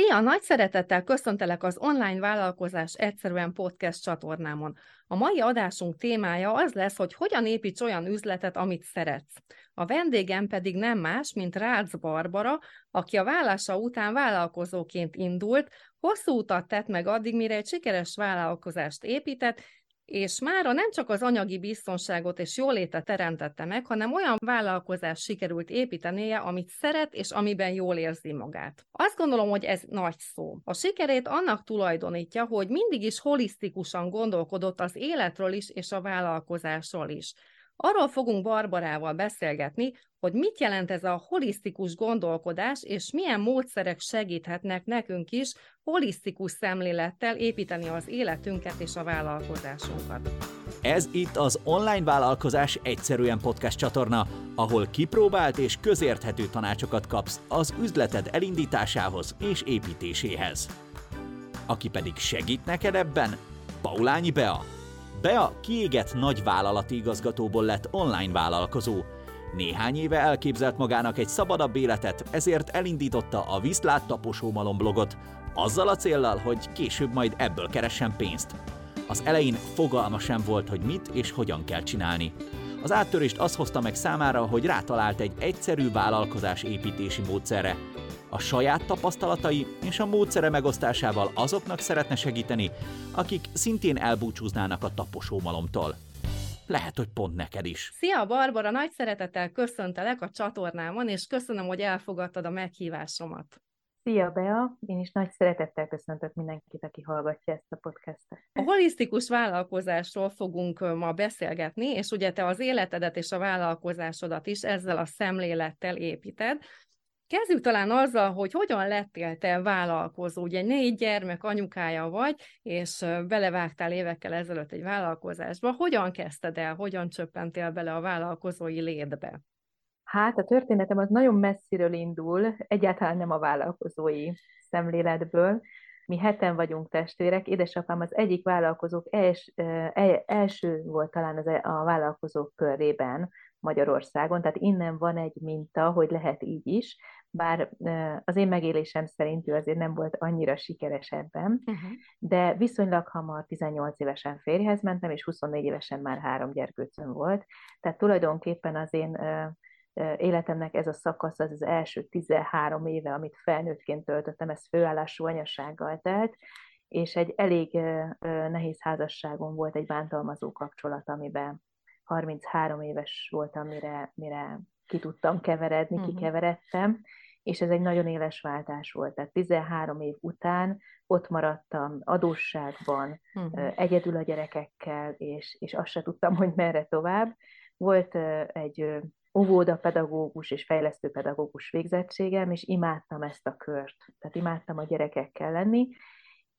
Szia! Nagy szeretettel köszöntelek az Online Vállalkozás Egyszerűen podcast csatornámon. A mai adásunk témája az lesz, hogy hogyan építs olyan üzletet, amit szeretsz. A vendégem pedig nem más, mint Rácz Barbara, aki a vállása után vállalkozóként indult, hosszú utat tett meg addig, mire egy sikeres vállalkozást épített, és mára nem csak az anyagi biztonságot és jólétet teremtette meg, hanem olyan vállalkozást sikerült építenie, amit szeret és amiben jól érzi magát. Azt gondolom, hogy ez nagy szó. A sikerét annak tulajdonítja, hogy mindig is holisztikusan gondolkodott az életről is és a vállalkozásról is. Arról fogunk Barbarával beszélgetni, hogy mit jelent ez a holisztikus gondolkodás, és milyen módszerek segíthetnek nekünk is holisztikus szemlélettel építeni az életünket és a vállalkozásunkat. Ez itt az Online Vállalkozás Egyszerűen podcast csatorna, ahol kipróbált és közérthető tanácsokat kapsz az üzleted elindításához és építéséhez. Aki pedig segít neked ebben, Paulányi Bea. Bea kiégett nagy vállalati igazgatóból lett online vállalkozó, néhány éve elképzelt magának egy szabadabb életet, ezért elindította a Viszlát Taposómalom blogot, azzal a céllal, hogy később majd ebből keressen pénzt. Az elején fogalma sem volt, hogy mit és hogyan kell csinálni. Az áttörést az hozta meg számára, hogy rátalált egy egyszerű vállalkozás építési módszerre. A saját tapasztalatai és a módszere megosztásával azoknak szeretne segíteni, akik szintén elbúcsúznának a taposómalomtól lehet, hogy pont neked is. Szia, Barbara! Nagy szeretettel köszöntelek a csatornámon, és köszönöm, hogy elfogadtad a meghívásomat. Szia, Bea! Én is nagy szeretettel köszöntök mindenkit, aki hallgatja ezt a podcastet. A holisztikus vállalkozásról fogunk ma beszélgetni, és ugye te az életedet és a vállalkozásodat is ezzel a szemlélettel építed. Kezdjük talán azzal, hogy hogyan lettél te vállalkozó. Ugye négy gyermek anyukája vagy, és belevágtál évekkel ezelőtt egy vállalkozásba. Hogyan kezdted el, hogyan csöppentél bele a vállalkozói létbe? Hát a történetem az nagyon messziről indul, egyáltalán nem a vállalkozói szemléletből. Mi heten vagyunk testvérek, édesapám az egyik vállalkozók els, első volt talán az e, a vállalkozók körében Magyarországon, tehát innen van egy minta, hogy lehet így is, bár az én megélésem szerint ő azért nem volt annyira sikeres ebben, uh-huh. de viszonylag hamar 18 évesen férjhez mentem, és 24 évesen már három gyerkőcöm volt, tehát tulajdonképpen az én életemnek ez a szakasz az az első 13 éve, amit felnőttként töltöttem, ez főállású anyasággal telt, és egy elég nehéz házasságom volt, egy bántalmazó kapcsolat, amiben 33 éves voltam, mire, mire ki tudtam keveredni, uh-huh. kikeveredtem, és ez egy nagyon éles váltás volt. Tehát 13 év után ott maradtam adósságban, uh-huh. egyedül a gyerekekkel, és, és azt se tudtam, hogy merre tovább. Volt egy óvóda pedagógus és fejlesztő pedagógus végzettségem, és imádtam ezt a kört. Tehát imádtam a gyerekekkel lenni,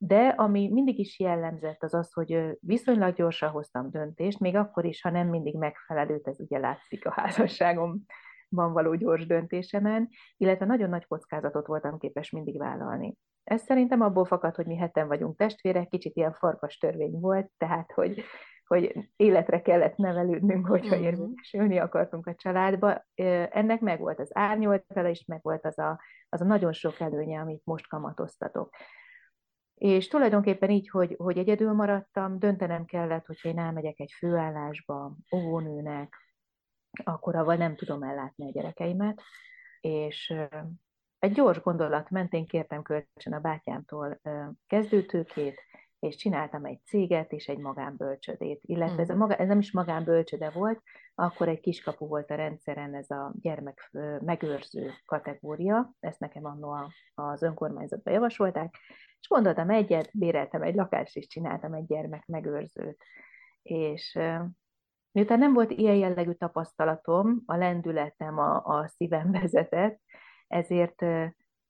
de ami mindig is jellemzett, az az, hogy viszonylag gyorsan hoztam döntést, még akkor is, ha nem mindig megfelelőt, ez ugye látszik a házasságomban való gyors döntésemen, illetve nagyon nagy kockázatot voltam képes mindig vállalni. Ez szerintem abból fakad, hogy mi heten vagyunk testvérek, kicsit ilyen farkas törvény volt, tehát hogy, hogy életre kellett nevelődnünk, hogyha uh-huh. érvényesülni akartunk a családba. Ennek megvolt az árnyoltala, és megvolt az a, az a nagyon sok előnye, amit most kamatoztatok. És tulajdonképpen így, hogy, hogy egyedül maradtam, döntenem kellett, hogyha én elmegyek egy főállásba, óvónőnek, akkor avval nem tudom ellátni a gyerekeimet, és egy gyors gondolat mentén kértem kölcsön a bátyámtól kezdőtőkét, és csináltam egy céget és egy magánbölcsödét, illetve ez, a mhm. maga, ez nem is magánbölcsöde volt, akkor egy kiskapu volt a rendszeren, ez a gyermek megőrző kategória, ezt nekem annó az önkormányzatban javasolták, és gondoltam egyet, béreltem egy lakást, és csináltam egy gyermek megőrzőt. És miután nem volt ilyen jellegű tapasztalatom, a lendületem a, a szívem vezetett, ezért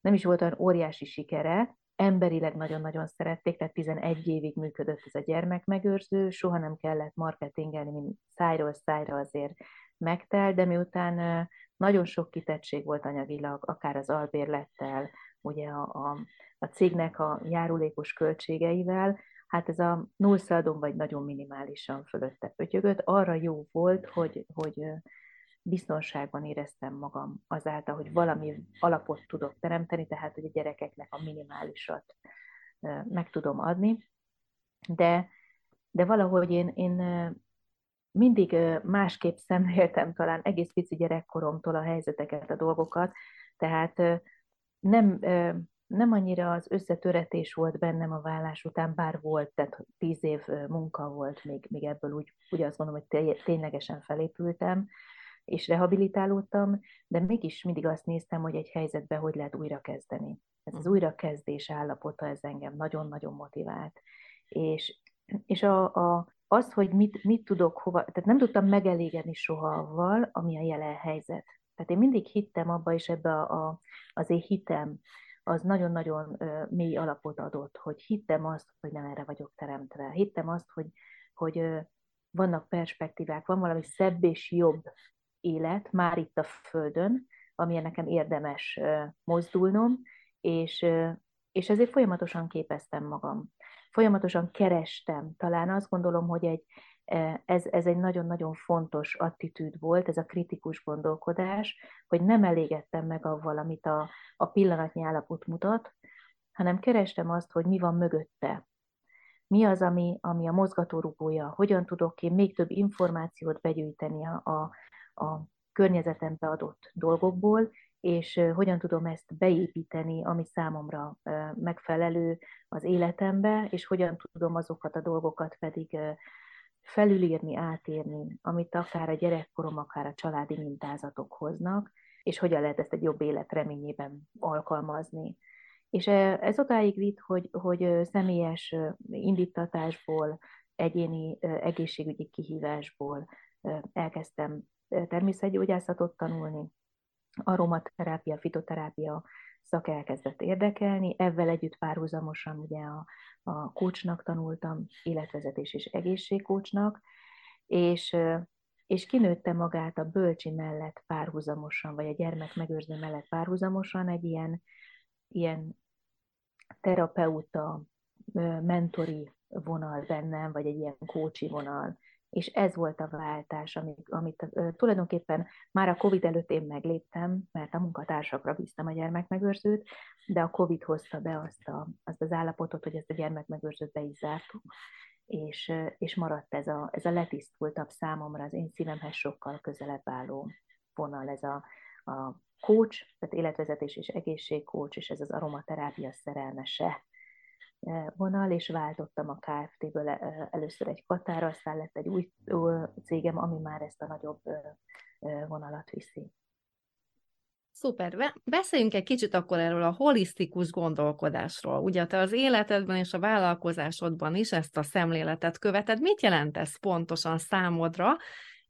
nem is volt olyan óriási sikere, emberileg nagyon-nagyon szerették, tehát 11 évig működött ez a gyermekmegőrző, soha nem kellett marketingelni, mint szájról szájra azért megtel, de miután nagyon sok kitettség volt anyagilag, akár az albérlettel, ugye a, a, a cégnek a járulékos költségeivel, hát ez a nullszaldon vagy nagyon minimálisan fölötte pötyögött, arra jó volt, hogy, hogy biztonságban éreztem magam azáltal, hogy valami alapot tudok teremteni, tehát hogy a gyerekeknek a minimálisat meg tudom adni. De, de valahogy én, én mindig másképp szemléltem talán egész pici gyerekkoromtól a helyzeteket, a dolgokat, tehát nem, nem annyira az összetöretés volt bennem a vállás után, bár volt, tehát tíz év munka volt, még, még ebből úgy, úgy azt mondom, hogy ténylegesen felépültem, és rehabilitálódtam, de mégis mindig azt néztem, hogy egy helyzetben hogy lehet újrakezdeni. Ez az hm. újrakezdés állapota, ez engem nagyon-nagyon motivált. És, és a, a, az, hogy mit, mit tudok hova, tehát nem tudtam megelégedni soha avval, ami a jelen helyzet. Tehát én mindig hittem abba, és ebbe a, a, az én hitem, az nagyon-nagyon mély alapot adott, hogy hittem azt, hogy nem erre vagyok teremtve. Hittem azt, hogy, hogy vannak perspektívák, van valami szebb és jobb élet már itt a Földön, amilyen nekem érdemes mozdulnom, és, és ezért folyamatosan képeztem magam. Folyamatosan kerestem. Talán azt gondolom, hogy egy, ez, ez egy nagyon-nagyon fontos attitűd volt, ez a kritikus gondolkodás, hogy nem elégedtem meg avval, amit a, a pillanatnyi állapot mutat, hanem kerestem azt, hogy mi van mögötte. Mi az, ami, ami a mozgatórugója, hogyan tudok én még több információt begyűjteni a, a, a környezetembe adott dolgokból, és hogyan tudom ezt beépíteni, ami számomra megfelelő az életembe, és hogyan tudom azokat a dolgokat pedig felülírni, átírni, amit akár a gyerekkorom, akár a családi mintázatok hoznak, és hogyan lehet ezt egy jobb élet reményében alkalmazni. És ez odáig vitt, hogy, hogy személyes indítatásból, egyéni egészségügyi kihívásból elkezdtem természetgyógyászatot tanulni, aromaterápia, fitoterápia szak elkezdett érdekelni, ezzel együtt párhuzamosan ugye a, a kócsnak tanultam, életvezetés és egészségkócsnak, és, és kinőtte magát a bölcsi mellett párhuzamosan, vagy a gyermek megőrző mellett párhuzamosan egy ilyen, ilyen terapeuta, mentori vonal bennem, vagy egy ilyen kócsi vonal, és ez volt a váltás, amit, amit tulajdonképpen már a Covid előtt én megléptem, mert a munkatársakra bíztam a gyermekmegőrzőt, de a Covid hozta be azt, a, azt az állapotot, hogy ezt a gyermekmegőrzőt be is zártuk, és, és maradt ez a, ez a letisztultabb számomra az én szívemhez sokkal közelebb álló vonal, ez a, a coach, tehát életvezetés és egészségcoach, és ez az aromaterápia szerelmese vonal, és váltottam a KFT-ből először egy Katára, aztán lett egy új cégem, ami már ezt a nagyobb vonalat viszi. Szuper. Beszéljünk egy kicsit akkor erről a holisztikus gondolkodásról. Ugye te az életedben és a vállalkozásodban is ezt a szemléletet követed. Mit jelent ez pontosan számodra,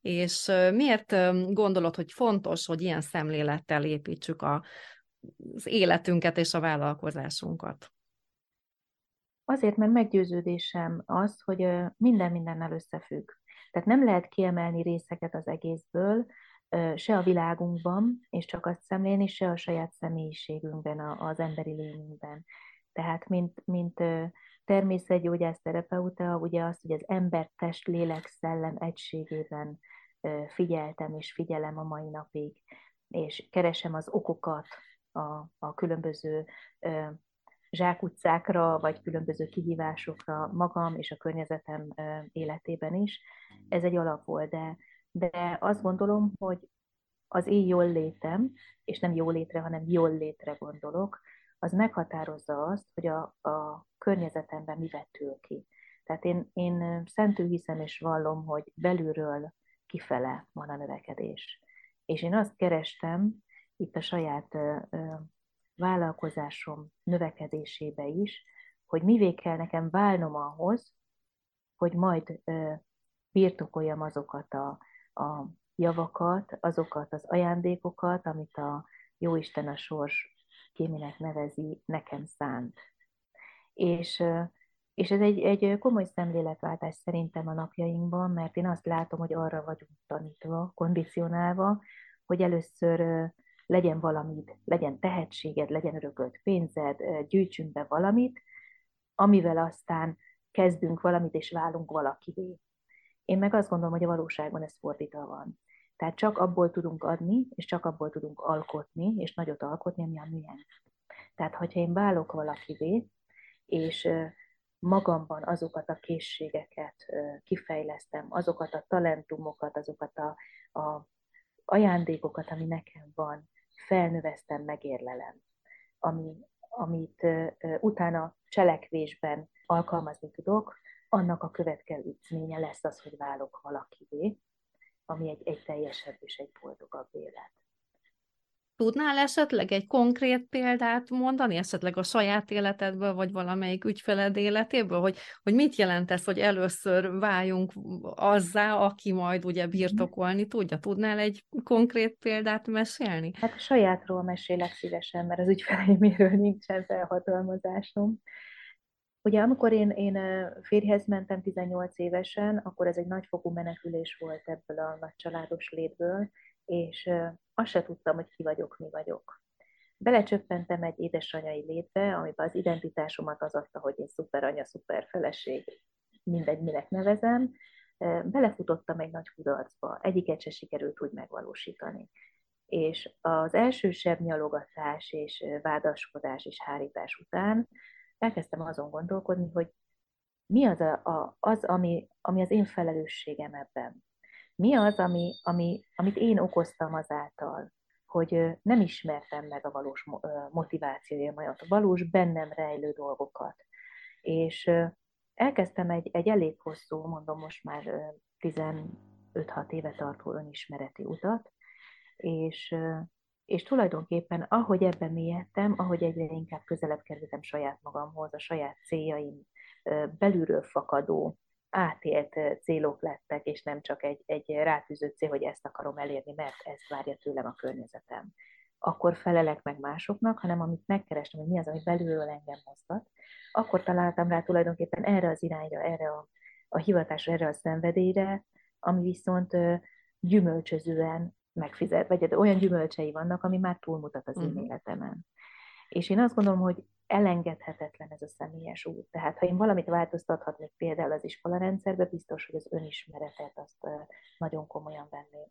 és miért gondolod, hogy fontos, hogy ilyen szemlélettel építsük a, az életünket és a vállalkozásunkat? Azért, mert meggyőződésem az, hogy minden mindennel összefügg. Tehát nem lehet kiemelni részeket az egészből, se a világunkban, és csak azt szemlélni, se a saját személyiségünkben, az emberi lényünkben. Tehát, mint, mint természetgyógyász terapeuta, ugye azt, hogy az ember test, lélek, szellem egységében figyeltem és figyelem a mai napig, és keresem az okokat a, a különböző zsákutcákra, vagy különböző kihívásokra magam és a környezetem életében is. Ez egy alap volt, de, de azt gondolom, hogy az én jól létem, és nem jól létre, hanem jól létre gondolok, az meghatározza azt, hogy a, a környezetemben mi vetül ki. Tehát én, én szentül hiszem és vallom, hogy belülről kifele van a növekedés. És én azt kerestem itt a saját vállalkozásom növekedésébe is, hogy mivé kell nekem válnom ahhoz, hogy majd ö, birtokoljam azokat a, a javakat, azokat az ajándékokat, amit a Jóisten a sors kéminek nevezi, nekem szánt. És, és ez egy, egy komoly szemléletváltás szerintem a napjainkban, mert én azt látom, hogy arra vagyunk tanítva, kondicionálva, hogy először legyen valamit, legyen tehetséged, legyen örökölt pénzed, gyűjtsünk be valamit, amivel aztán kezdünk valamit és válunk valakivé. Én meg azt gondolom, hogy a valóságban ez fordítva van. Tehát csak abból tudunk adni, és csak abból tudunk alkotni, és nagyot alkotni, ami a műen. Tehát, hogyha én válok valakivé, és magamban azokat a készségeket kifejlesztem, azokat a talentumokat, azokat a, a ajándékokat, ami nekem van, felnövesztem, megérlelem, ami, amit utána cselekvésben alkalmazni tudok, annak a következménye lesz az, hogy válok valakivé, ami egy, egy teljesebb és egy boldogabb élet. Tudnál esetleg egy konkrét példát mondani, esetleg a saját életedből, vagy valamelyik ügyfeled életéből, hogy, hogy mit jelent ez, hogy először váljunk azzá, aki majd ugye birtokolni tudja? Tudnál egy konkrét példát mesélni? Hát a sajátról mesélek szívesen, mert az ügyfeleiméről nincsen felhatalmazásom. Ugye amikor én, én férjhez mentem 18 évesen, akkor ez egy nagyfokú menekülés volt ebből a nagy családos létből, és azt se tudtam, hogy ki vagyok, mi vagyok. Belecsöppentem egy édesanyai létbe, amiben az identitásomat az adta, hogy én szuper anya, szuper feleség, mindegy, minek nevezem. Belefutottam egy nagy kudarcba, egyiket se sikerült úgy megvalósítani. És az első sebb nyalogatás és vádaskodás és hárítás után elkezdtem azon gondolkodni, hogy mi az, a, a, az ami, ami az én felelősségem ebben. Mi az, ami, ami, amit én okoztam azáltal, hogy nem ismertem meg a valós motivációimat, a valós bennem rejlő dolgokat. És elkezdtem egy, egy elég hosszú, mondom most már 15-6 éve tartó önismereti utat, és, és tulajdonképpen ahogy ebben mélyedtem, ahogy egyre inkább közelebb kerültem saját magamhoz, a saját céljaim belülről fakadó átélt célok lettek, és nem csak egy, egy rátűzött cél, hogy ezt akarom elérni, mert ezt várja tőlem a környezetem. Akkor felelek meg másoknak, hanem amit megkerestem, hogy mi az, ami belülről engem mozgat, akkor találtam rá tulajdonképpen erre az irányra, erre a, a hivatásra, erre a szenvedélyre, ami viszont gyümölcsözően megfizet, vagy olyan gyümölcsei vannak, ami már túlmutat az én uh-huh. életemen. És én azt gondolom, hogy elengedhetetlen ez a személyes út. Tehát ha én valamit változtathatnék például az iskolarendszerbe, biztos, hogy az önismeretet azt nagyon komolyan venném.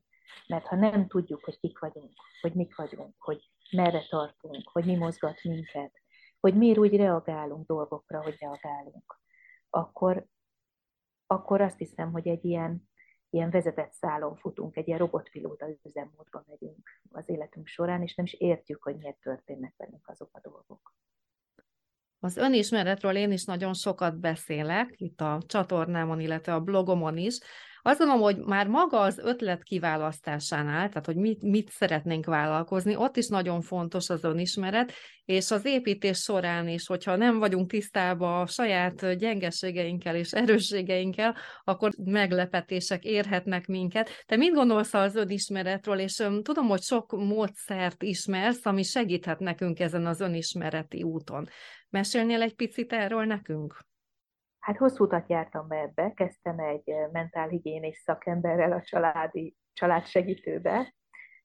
Mert ha nem tudjuk, hogy kik vagyunk, hogy mik vagyunk, hogy merre tartunk, hogy mi mozgat minket, hogy miért úgy reagálunk dolgokra, hogy reagálunk, akkor, akkor azt hiszem, hogy egy ilyen, ilyen vezetett szálon futunk, egy ilyen robotpilóta üzemmódban megyünk az életünk során, és nem is értjük, hogy miért történnek velünk azok a dolgok. Az önismeretről én is nagyon sokat beszélek, itt a csatornámon, illetve a blogomon is, azt gondolom, hogy már maga az ötlet kiválasztásánál, tehát hogy mit, mit szeretnénk vállalkozni, ott is nagyon fontos az önismeret, és az építés során is, hogyha nem vagyunk tisztában a saját gyengeségeinkkel és erősségeinkkel, akkor meglepetések érhetnek minket. Te mit gondolsz az önismeretről, és tudom, hogy sok módszert ismersz, ami segíthet nekünk ezen az önismereti úton. Mesélnél egy picit erről nekünk? Hát hosszú utat jártam be ebbe, kezdtem egy mentálhigiénés szakemberrel a családi, családsegítőbe,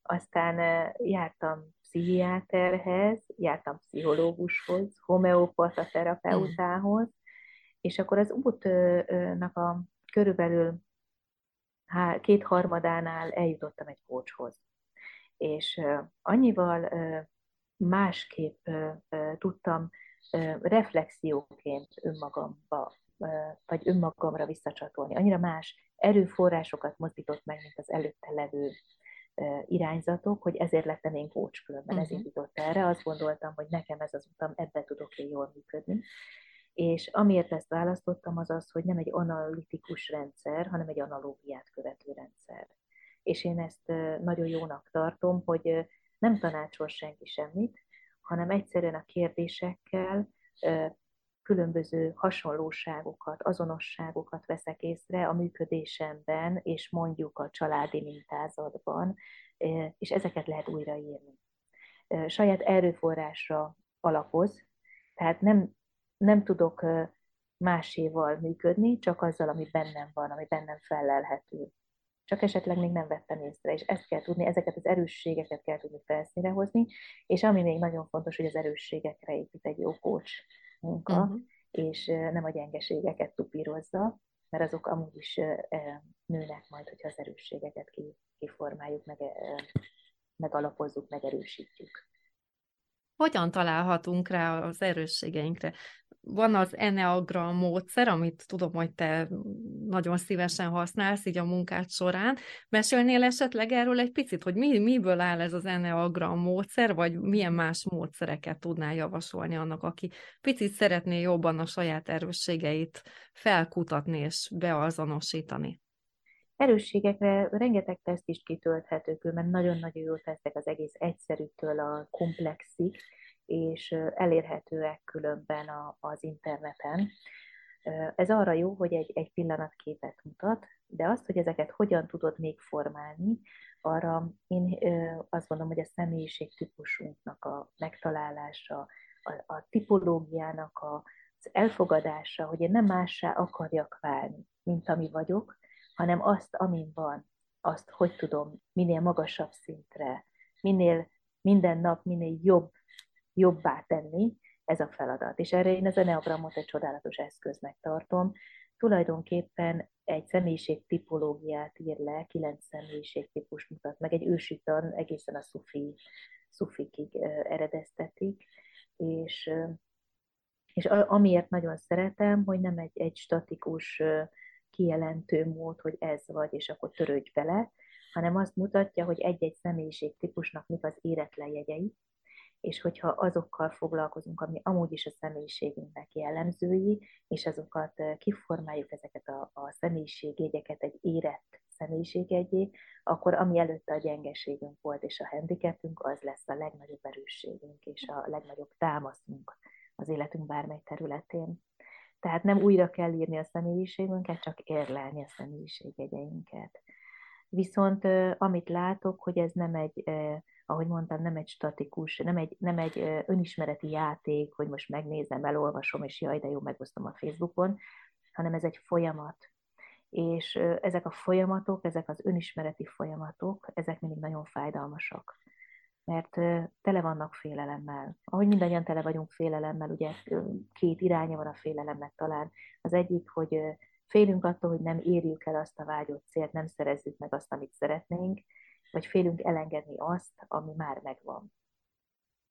aztán jártam pszichiáterhez, jártam pszichológushoz, homeopata terapeutához, és akkor az útnak a körülbelül kétharmadánál eljutottam egy kócshoz. És annyival másképp tudtam reflexióként önmagamba vagy önmagamra visszacsatolni. Annyira más erőforrásokat mozdított meg, mint az előtte levő irányzatok, hogy ezért lettem én coach különben, uh-huh. ez mhm. indított erre. Azt gondoltam, hogy nekem ez az utam, ebbe tudok én jól működni. És amiért ezt választottam, az az, hogy nem egy analitikus rendszer, hanem egy analógiát követő rendszer. És én ezt nagyon jónak tartom, hogy nem tanácsol senki semmit, hanem egyszerűen a kérdésekkel különböző hasonlóságokat, azonosságokat veszek észre a működésemben, és mondjuk a családi mintázatban, és ezeket lehet újraírni. Saját erőforrásra alapoz, tehát nem, nem tudok máséval működni, csak azzal, ami bennem van, ami bennem felelhető. Csak esetleg még nem vettem észre, és ezt kell tudni, ezeket az erősségeket kell tudni felszínre hozni, és ami még nagyon fontos, hogy az erősségekre épít egy jó coach munka, uh-huh. és nem a gyengeségeket tupírozza, mert azok amúgy is nőnek majd, hogyha az erősségeket kiformáljuk, meg, megalapozzuk, megerősítjük. Hogyan találhatunk rá az erősségeinkre? Van az Enneagram módszer, amit tudom, hogy te nagyon szívesen használsz így a munkád során. Mesélnél esetleg erről egy picit, hogy mi, miből áll ez az Enneagram módszer, vagy milyen más módszereket tudnál javasolni annak, aki picit szeretné jobban a saját erősségeit felkutatni és beazonosítani? Erősségekre rengeteg teszt is kitölthető, mert nagyon-nagyon jó tesztek az egész egyszerűtől a komplexig, és elérhetőek különben a, az interneten. Ez arra jó, hogy egy, egy pillanatképet mutat, de azt, hogy ezeket hogyan tudod még formálni, arra én azt gondolom, hogy a személyiség típusunknak a megtalálása, a, a tipológiának a, az elfogadása, hogy én nem mássá akarjak válni, mint ami vagyok, hanem azt, amin van, azt, hogy tudom minél magasabb szintre, minél minden nap minél jobb, jobbá tenni, ez a feladat. És erre én az Enneagramot egy csodálatos eszköznek tartom. Tulajdonképpen egy személyiség tipológiát ír le, kilenc személyiségtípus mutat meg, egy ősítan egészen a szufi, szufikig eredeztetik, és, és amiért nagyon szeretem, hogy nem egy, egy statikus kijelentő mód, hogy ez vagy, és akkor törődj vele, hanem azt mutatja, hogy egy-egy személyiség típusnak mik az éretlen jegyei, és hogyha azokkal foglalkozunk, ami amúgy is a személyiségünknek jellemzői, és azokat kiformáljuk ezeket a, a személyiségjegyeket egy érett személyiségjegyé, akkor ami előtte a gyengeségünk volt, és a handicapünk, az lesz a legnagyobb erősségünk, és a legnagyobb támaszunk az életünk bármely területén. Tehát nem újra kell írni a személyiségünket, csak érlelni a személyiségjegyeinket. Viszont amit látok, hogy ez nem egy, ahogy mondtam, nem egy statikus, nem egy, nem egy önismereti játék, hogy most megnézem, elolvasom, és jaj, de jó, megosztom a Facebookon, hanem ez egy folyamat. És ezek a folyamatok, ezek az önismereti folyamatok, ezek mindig nagyon fájdalmasak mert tele vannak félelemmel. Ahogy mindannyian tele vagyunk félelemmel, ugye két iránya van a félelemnek talán. Az egyik, hogy félünk attól, hogy nem érjük el azt a vágyott célt, nem szerezzük meg azt, amit szeretnénk, vagy félünk elengedni azt, ami már megvan.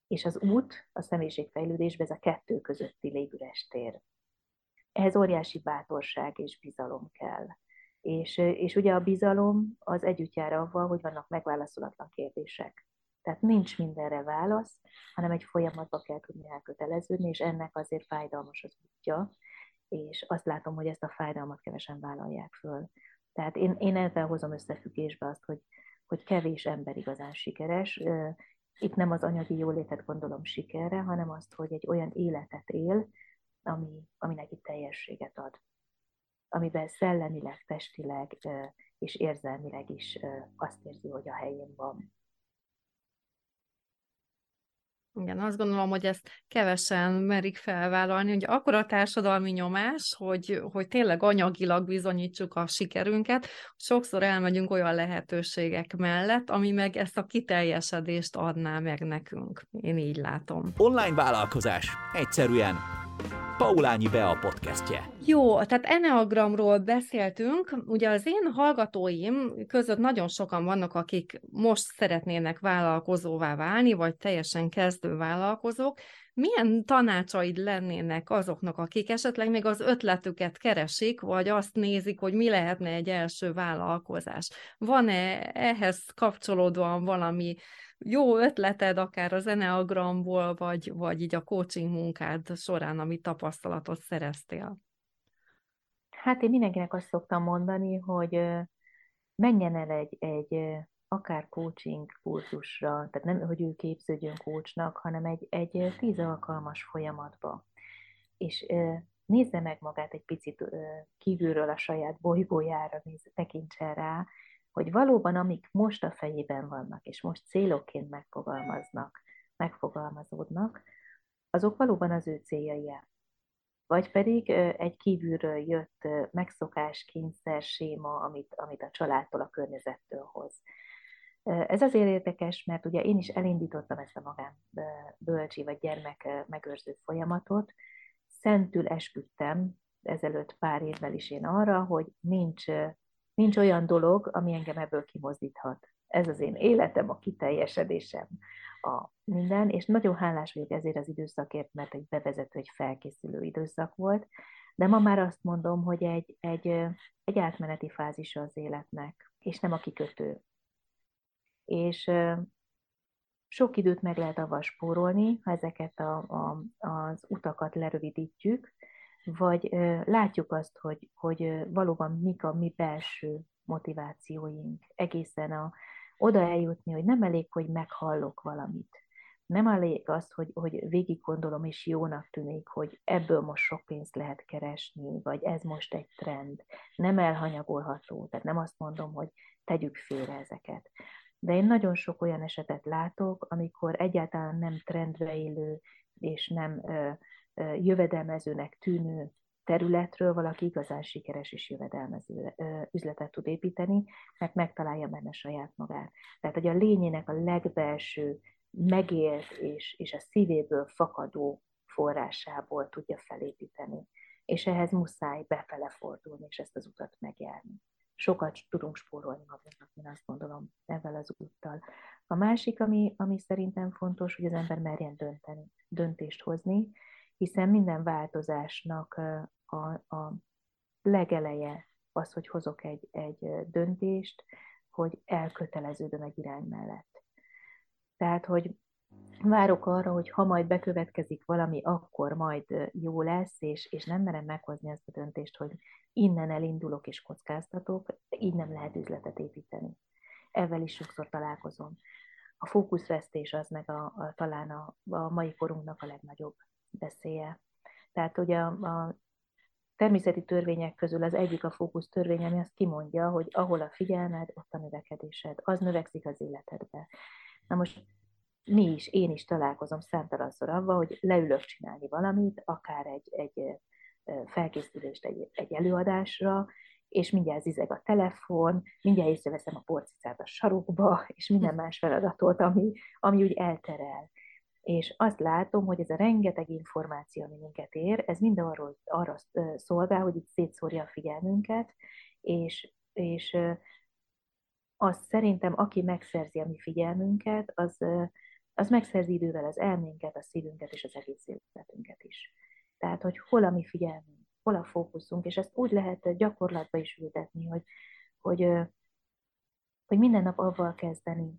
És az út a személyiségfejlődésbe ez a kettő közötti légüres tér. Ehhez óriási bátorság és bizalom kell. És, és ugye a bizalom az együtt jár avval, hogy vannak megválaszolatlan kérdések tehát nincs mindenre válasz, hanem egy folyamatba kell tudni elköteleződni, és ennek azért fájdalmas az útja, és azt látom, hogy ezt a fájdalmat kevesen vállalják föl. Tehát én, én ezzel hozom összefüggésbe azt, hogy, hogy kevés ember igazán sikeres. Itt nem az anyagi jólétet gondolom sikerre, hanem azt, hogy egy olyan életet él, ami, ami neki teljességet ad. Amiben szellemileg, testileg és érzelmileg is azt érzi, hogy a helyén van. Igen, azt gondolom, hogy ezt kevesen merik felvállalni, hogy akkor a társadalmi nyomás, hogy, hogy tényleg anyagilag bizonyítsuk a sikerünket, sokszor elmegyünk olyan lehetőségek mellett, ami meg ezt a kiteljesedést adná meg nekünk. Én így látom. Online vállalkozás. Egyszerűen Paulányi Bea podcastje. Jó, tehát Enneagramról beszéltünk. Ugye az én hallgatóim között nagyon sokan vannak, akik most szeretnének vállalkozóvá válni, vagy teljesen kezdő vállalkozók. Milyen tanácsaid lennének azoknak, akik esetleg még az ötletüket keresik, vagy azt nézik, hogy mi lehetne egy első vállalkozás? Van-e ehhez kapcsolódóan valami jó ötleted, akár a zeneagramból, vagy, vagy így a coaching munkád során, ami tapasztalatot szereztél? Hát én mindenkinek azt szoktam mondani, hogy menjen el egy, egy akár coaching kurzusra, tehát nem, hogy ő képződjön coachnak, hanem egy, egy tíz alkalmas folyamatba. És nézze meg magát egy picit kívülről a saját bolygójára, nézze, tekintsen rá, hogy valóban amik most a fejében vannak, és most célokként megfogalmaznak, megfogalmazódnak, azok valóban az ő céljai. Vagy pedig egy kívülről jött megszokás, kényszer, séma, amit, amit a családtól, a környezettől hoz. Ez azért érdekes, mert ugye én is elindítottam ezt a magán bölcsi vagy gyermek megőrző folyamatot, szentül esküdtem ezelőtt pár évvel is én arra, hogy nincs, nincs olyan dolog, ami engem ebből kimozdíthat. Ez az én életem, a kiteljesedésem, a minden, és nagyon hálás vagyok ezért az időszakért, mert egy bevezető, egy felkészülő időszak volt, de ma már azt mondom, hogy egy, egy, egy átmeneti fázisa az életnek, és nem a kikötő. És sok időt meg lehet avval ha ezeket a, a, az utakat lerövidítjük, vagy látjuk azt, hogy, hogy valóban mik a mi belső motivációink, egészen a, oda eljutni, hogy nem elég, hogy meghallok valamit. Nem elég az, hogy, hogy végig gondolom, és jónak tűnik, hogy ebből most sok pénzt lehet keresni, vagy ez most egy trend. Nem elhanyagolható, tehát nem azt mondom, hogy tegyük félre ezeket. De én nagyon sok olyan esetet látok, amikor egyáltalán nem trendbe élő, és nem jövedelmezőnek tűnő területről valaki igazán sikeres és jövedelmező üzletet tud építeni, mert megtalálja benne saját magát. Tehát, hogy a lényének a legbelső megélt és, és a szívéből fakadó forrásából tudja felépíteni. És ehhez muszáj befele fordulni, és ezt az utat megjárni. Sokat tudunk spórolni magunknak, én azt gondolom, ezzel az úttal. A másik, ami, ami szerintem fontos, hogy az ember merjen dönteni, döntést hozni, hiszen minden változásnak a, a legeleje az, hogy hozok egy, egy döntést, hogy elköteleződöm egy irány mellett. Tehát, hogy várok arra, hogy ha majd bekövetkezik valami, akkor majd jó lesz, és, és nem merem meghozni ezt a döntést, hogy innen elindulok és kockáztatok, így nem lehet üzletet építeni. Ezzel is sokszor találkozom. A fókuszvesztés az meg a, a, talán a, a mai korunknak a legnagyobb veszélye. Tehát ugye a, a természeti törvények közül az egyik a fókusz törvény, ami azt kimondja, hogy ahol a figyelmed, ott a növekedésed, az növekszik az életedbe. Na most mi is, én is találkozom számtalanszor avval, hogy leülök csinálni valamit, akár egy, egy felkészülést egy, egy előadásra, és mindjárt zizeg a telefon, mindjárt észreveszem a porcicát a sarokba, és minden más feladatot, ami, ami úgy elterel és azt látom, hogy ez a rengeteg információ, ami minket ér, ez mind arról, arra szolgál, hogy itt szétszórja a figyelmünket, és, és az szerintem, aki megszerzi a mi figyelmünket, az, az megszerzi idővel az elménket, a szívünket és az egész életünket is. Tehát, hogy hol a mi figyelmünk, hol a fókuszunk, és ezt úgy lehet gyakorlatba is ültetni, hogy, hogy, hogy minden nap avval kezdeni,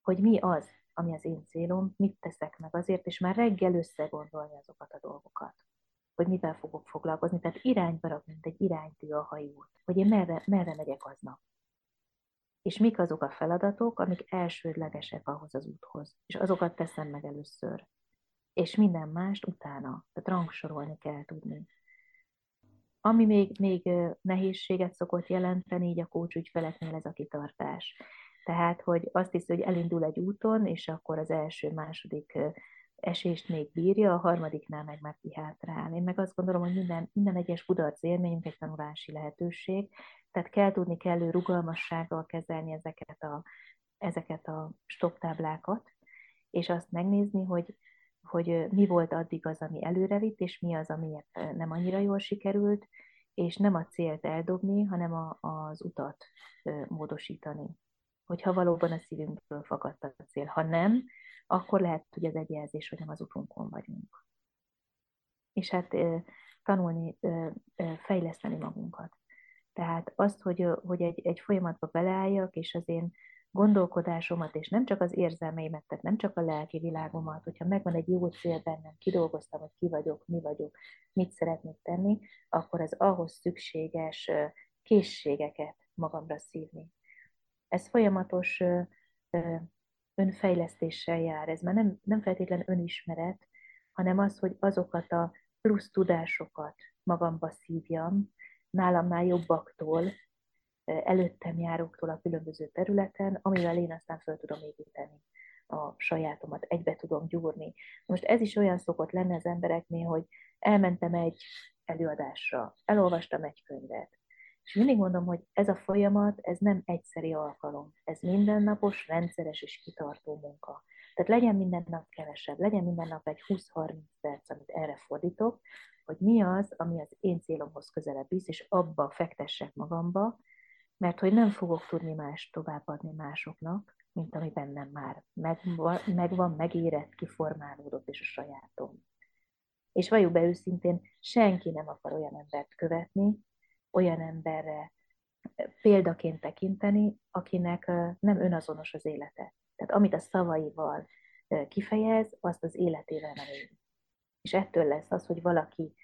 hogy mi az, ami az én célom, mit teszek meg azért, és már reggel összegondolni azokat a dolgokat, hogy mivel fogok foglalkozni, tehát irányba rak, mint egy iránytű a hajót, hogy én merre, merre megyek aznap. És mik azok a feladatok, amik elsődlegesek ahhoz az úthoz, és azokat teszem meg először. És minden mást utána, tehát rangsorolni kell tudni. Ami még, még nehézséget szokott jelenteni, így a kócs ügyfeleknél ez a kitartás. Tehát, hogy azt hiszi, hogy elindul egy úton, és akkor az első, második esést még bírja, a harmadiknál meg már kihátrál. Én meg azt gondolom, hogy minden, minden egyes kudarc élményünk egy tanulási lehetőség, tehát kell tudni kellő rugalmassággal kezelni ezeket a, ezeket a stopptáblákat, és azt megnézni, hogy, hogy mi volt addig az, ami előrevitt, és mi az, amiért nem annyira jól sikerült, és nem a célt eldobni, hanem a, az utat módosítani hogyha valóban a szívünkből fakadt a cél. Ha nem, akkor lehet, hogy ez egy jelzés, hogy nem az utunkon vagyunk. És hát tanulni, fejleszteni magunkat. Tehát azt, hogy, hogy egy, egy folyamatba beleálljak, és az én gondolkodásomat, és nem csak az érzelmeimet, tehát nem csak a lelki világomat, hogyha megvan egy jó cél bennem, kidolgoztam, hogy ki vagyok, mi vagyok, mit szeretnék tenni, akkor az ahhoz szükséges készségeket magamra szívni ez folyamatos önfejlesztéssel jár. Ez már nem, nem feltétlen önismeret, hanem az, hogy azokat a plusz tudásokat magamba szívjam, nálamnál jobbaktól, előttem járóktól a különböző területen, amivel én aztán fel tudom építeni a sajátomat, egybe tudom gyúrni. Most ez is olyan szokott lenni az embereknél, hogy elmentem egy előadásra, elolvastam egy könyvet, és mindig mondom, hogy ez a folyamat, ez nem egyszeri alkalom. Ez mindennapos, rendszeres és kitartó munka. Tehát legyen minden nap kevesebb, legyen minden nap egy 20-30 perc, amit erre fordítok, hogy mi az, ami az én célomhoz közelebb visz, és abba fektessek magamba, mert hogy nem fogok tudni más továbbadni másoknak, mint ami bennem már megvan, megvan megérett, kiformálódott, és a sajátom. És valljuk be őszintén, senki nem akar olyan embert követni, olyan emberre példaként tekinteni, akinek nem önazonos az élete. Tehát amit a szavaival kifejez, azt az életével nem él. És ettől lesz az, hogy valaki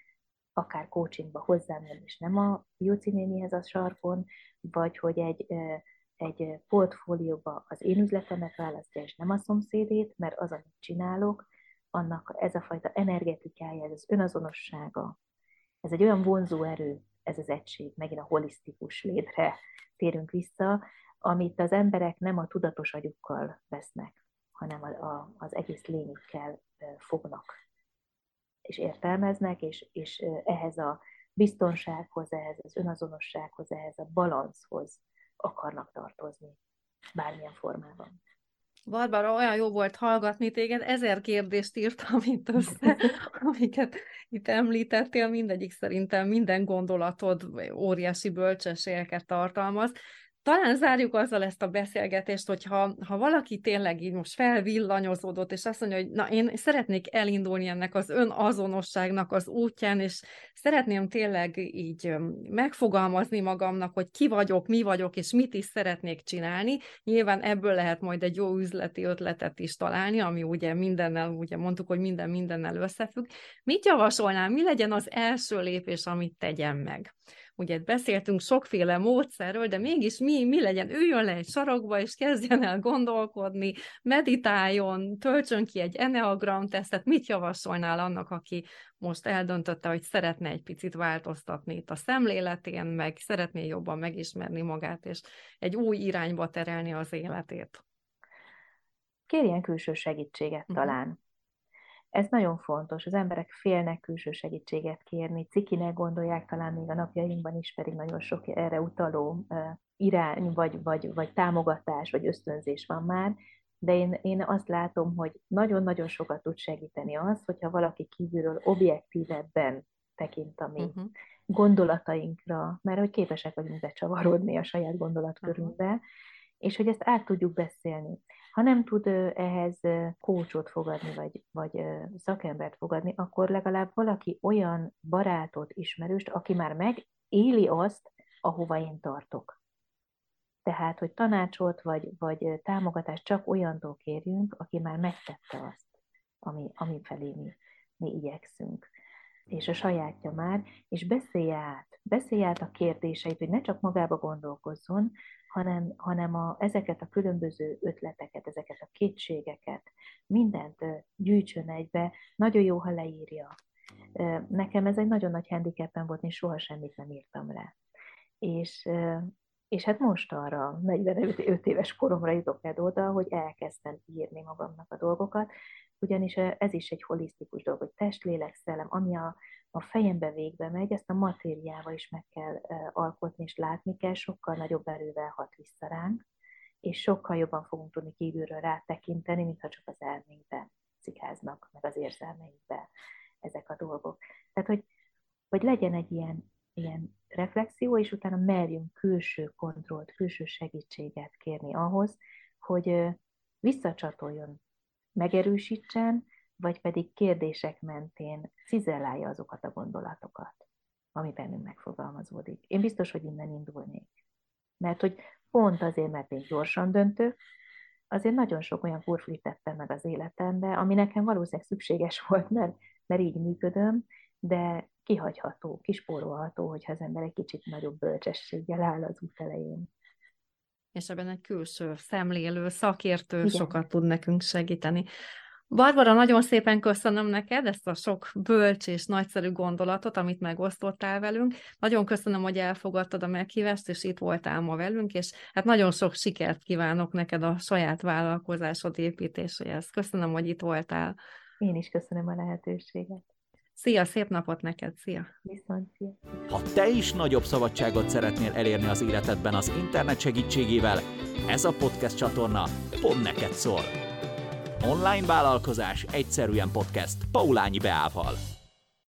akár coachingba hozzám jön, és nem a Juci nénihez a sarkon, vagy hogy egy, egy portfólióba az én üzletemet választja, és nem a szomszédét, mert az, amit csinálok, annak ez a fajta energetikája, ez az önazonossága, ez egy olyan vonzó erő, ez az egység, megint a holisztikus létre térünk vissza, amit az emberek nem a tudatos agyukkal vesznek, hanem a, a, az egész lényükkel fognak és értelmeznek, és, és ehhez a biztonsághoz, ehhez az önazonossághoz, ehhez a balanszhoz akarnak tartozni bármilyen formában. Barbara, olyan jó volt hallgatni téged, ezer kérdést írtam itt össze, amiket itt említettél, mindegyik szerintem minden gondolatod óriási bölcsességeket tartalmaz. Talán zárjuk azzal ezt a beszélgetést, hogy ha, ha valaki tényleg így most felvillanyozódott, és azt mondja, hogy na én szeretnék elindulni ennek az önazonosságnak az útján, és szeretném tényleg így megfogalmazni magamnak, hogy ki vagyok, mi vagyok, és mit is szeretnék csinálni. Nyilván ebből lehet majd egy jó üzleti ötletet is találni, ami ugye mindennel, ugye mondtuk, hogy minden mindennel összefügg. Mit javasolnál, mi legyen az első lépés, amit tegyem meg? Ugye beszéltünk sokféle módszerről, de mégis mi, mi legyen, üljön le egy sarokba, és kezdjen el gondolkodni, meditáljon, töltsön ki egy Enneagram tesztet, mit javasolnál annak, aki most eldöntötte, hogy szeretne egy picit változtatni itt a szemléletén, meg szeretné jobban megismerni magát, és egy új irányba terelni az életét? Kérjen külső segítséget uh-huh. talán. Ez nagyon fontos, az emberek félnek külső segítséget kérni, cikinek gondolják talán még a napjainkban is, pedig nagyon sok erre utaló irány, vagy, vagy, vagy támogatás, vagy ösztönzés van már, de én, én azt látom, hogy nagyon-nagyon sokat tud segíteni az, hogyha valaki kívülről objektívebben tekint a mi uh-huh. gondolatainkra, mert hogy képesek vagyunk becsavarodni a saját gondolatkörünkbe, uh-huh. és hogy ezt át tudjuk beszélni. Ha nem tud ehhez kócsot fogadni, vagy, vagy szakembert fogadni, akkor legalább valaki olyan barátot, ismerőst, aki már megéli azt, ahova én tartok. Tehát, hogy tanácsot vagy, vagy támogatást csak olyantól kérjünk, aki már megtette azt, ami, ami felé mi, mi igyekszünk. És a sajátja már, és beszélje át, beszélje át a kérdéseit, hogy ne csak magába gondolkozzon, hanem, hanem a, ezeket a különböző ötleteket, ezeket a kétségeket, mindent gyűjtsön egybe, nagyon jó, ha leírja. Nekem ez egy nagyon nagy handicapen volt, én soha semmit nem írtam le. És, és hát most arra, 45 éves koromra jutok el oda, hogy elkezdtem írni magamnak a dolgokat, ugyanis ez is egy holisztikus dolog, hogy test, lélek, szellem, ami a, a fejembe végbe megy, ezt a matériával is meg kell alkotni, és látni kell, sokkal nagyobb erővel hat vissza ránk, és sokkal jobban fogunk tudni kívülről rátekinteni, mintha csak az elménkbe cikáznak, meg az érzelmeinkbe ezek a dolgok. Tehát, hogy, hogy legyen egy ilyen, ilyen reflexió, és utána merjünk külső kontrollt, külső segítséget kérni ahhoz, hogy visszacsatoljon, megerősítsen, vagy pedig kérdések mentén cizellálja azokat a gondolatokat, ami bennünk megfogalmazódik. Én biztos, hogy innen indulnék. Mert hogy pont azért, mert én gyorsan döntök, azért nagyon sok olyan kurflit tettem meg az életembe, ami nekem valószínűleg szükséges volt, mert, mert így működöm, de kihagyható, kispórolható, hogyha az ember egy kicsit nagyobb bölcsességgel áll az út elején. És ebben egy külső szemlélő, szakértő Igen. sokat tud nekünk segíteni. Barbara, nagyon szépen köszönöm neked ezt a sok bölcs és nagyszerű gondolatot, amit megosztottál velünk. Nagyon köszönöm, hogy elfogadtad a meghívást, és itt voltál ma velünk, és hát nagyon sok sikert kívánok neked a saját vállalkozásod építéséhez. Köszönöm, hogy itt voltál. Én is köszönöm a lehetőséget. Szia, szép napot neked, szia! Viszont, szia! Ha te is nagyobb szabadságot szeretnél elérni az életedben az internet segítségével, ez a podcast csatorna pont neked szól. Online vállalkozás egyszerűen podcast Paulányi Beával.